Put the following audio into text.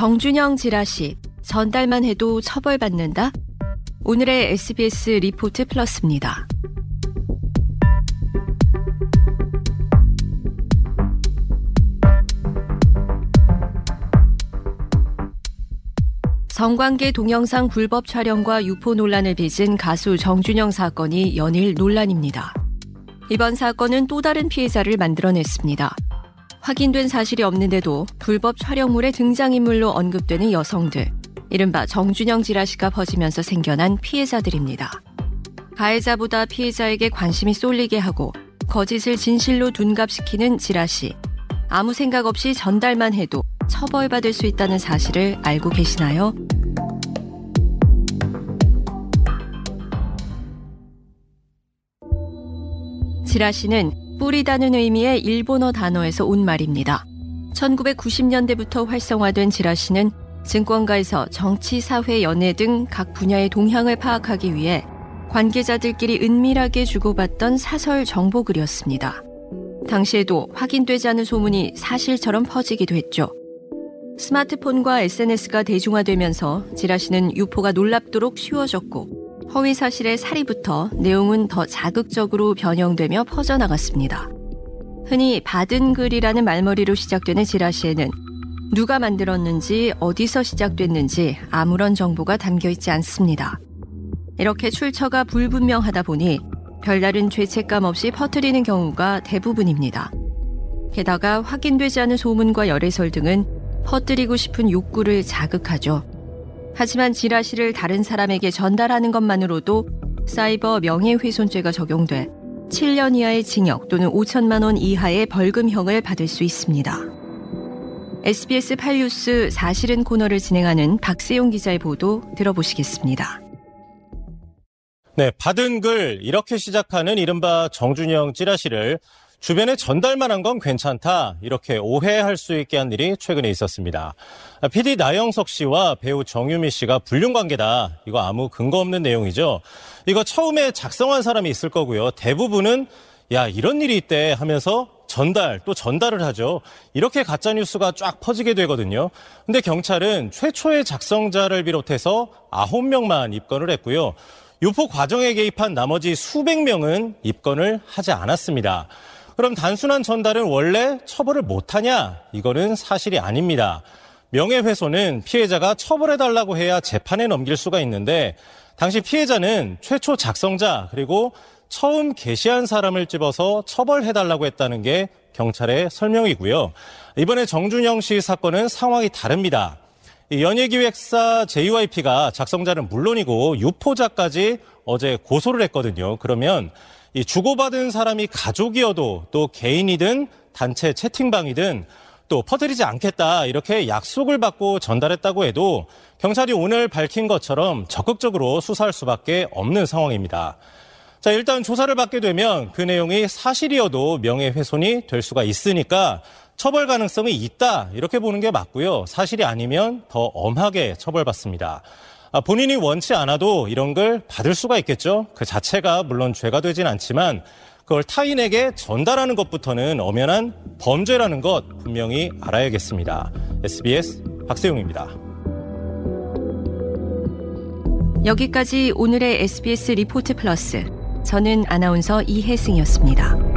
정준영 지라시 전달만 해도 처벌받는다? 오늘의 SBS 리포트 플러스입니다. 성관계 동영상 불법 촬영과 유포 논란을 빚은 가수 정준영 사건이 연일 논란입니다. 이번 사건은 또 다른 피해자를 만들어냈습니다. 확인된 사실이 없는데도 불법 촬영물의 등장인물로 언급되는 여성들, 이른바 정준영 지라시가 퍼지면서 생겨난 피해자들입니다. 가해자보다 피해자에게 관심이 쏠리게 하고 거짓을 진실로 둔갑시키는 지라시. 아무 생각 없이 전달만 해도 처벌받을 수 있다는 사실을 알고 계시나요? 지라시는 뿌리다는 의미의 일본어 단어에서 온 말입니다. 1990년대부터 활성화된 지라시는 증권가에서 정치, 사회, 연애 등 각 분야의 동향을 파악하기 위해 관계자들끼리 은밀하게 주고받던 사설 정보글이었습니다. 당시에도 확인되지 않은 소문이 사실처럼 퍼지기도 했죠. 스마트폰과 SNS가 대중화되면서 지라시는 유포가 놀랍도록 쉬워졌고 허위 사실의 사리부터 내용은 더 자극적으로 변형되며 퍼져나갔습니다. 흔히 받은 글이라는 말머리로 시작되는 지라시에는 누가 만들었는지 어디서 시작됐는지 아무런 정보가 담겨 있지 않습니다. 이렇게 출처가 불분명하다 보니 별다른 죄책감 없이 퍼뜨리는 경우가 대부분입니다. 게다가 확인되지 않은 소문과 열애설 등은 퍼뜨리고 싶은 욕구를 자극하죠. 하지만 지라시를 다른 사람에게 전달하는 것만으로도 사이버 명예훼손죄가 적용돼 7년 이하의 징역 또는 5천만 원 이하의 벌금형을 받을 수 있습니다. SBS 8뉴스 사실은 코너를 진행하는 박세용 기자의 보도 들어보시겠습니다. 네, 받은 글 이렇게 시작하는 이른바 정준영 찌라시를 주변에 전달만 한 건 괜찮다 이렇게 오해할 수 있게 한 일이 최근에 있었습니다. PD 나영석 씨와 배우 정유미 씨가 불륜 관계다. 이거 아무 근거 없는 내용이죠. 이거 처음에 작성한 사람이 있을 거고요. 대부분은 야 이런 일이 있대 하면서 전달 또 전달을 하죠. 이렇게 가짜 뉴스가 쫙 퍼지게 되거든요. 근데 경찰은 최초의 작성자를 비롯해서 9명만 입건을 했고요. 유포 과정에 개입한 나머지 수백 명은 입건을 하지 않았습니다. 그럼 단순한 전달은 원래 처벌을 못하냐? 이거는 사실이 아닙니다. 명예훼손은 피해자가 처벌해달라고 해야 재판에 넘길 수가 있는데 당시 피해자는 최초 작성자 그리고 처음 게시한 사람을 집어서 처벌해달라고 했다는 게 경찰의 설명이고요. 이번에 정준영 씨 사건은 상황이 다릅니다. 연예기획사 JYP가 작성자는 물론이고 유포자까지 어제 고소를 했거든요. 그러면 이 주고받은 사람이 가족이어도 또 개인이든 단체 채팅방이든 또 퍼뜨리지 않겠다 이렇게 약속을 받고 전달했다고 해도 경찰이 오늘 밝힌 것처럼 적극적으로 수사할 수밖에 없는 상황입니다. 자, 일단 조사를 받게 되면 그 내용이 사실이어도 명예훼손이 될 수가 있으니까 처벌 가능성이 있다 이렇게 보는 게 맞고요. 사실이 아니면 더 엄하게 처벌받습니다. 아, 본인이 원치 않아도 이런 걸 받을 수가 있겠죠. 그 자체가 물론 죄가 되진 않지만 그걸 타인에게 전달하는 것부터는 엄연한 범죄라는 것 분명히 알아야겠습니다. SBS 박세용입니다. 여기까지 오늘의 SBS 리포트 플러스. 저는 아나운서 이혜승이었습니다.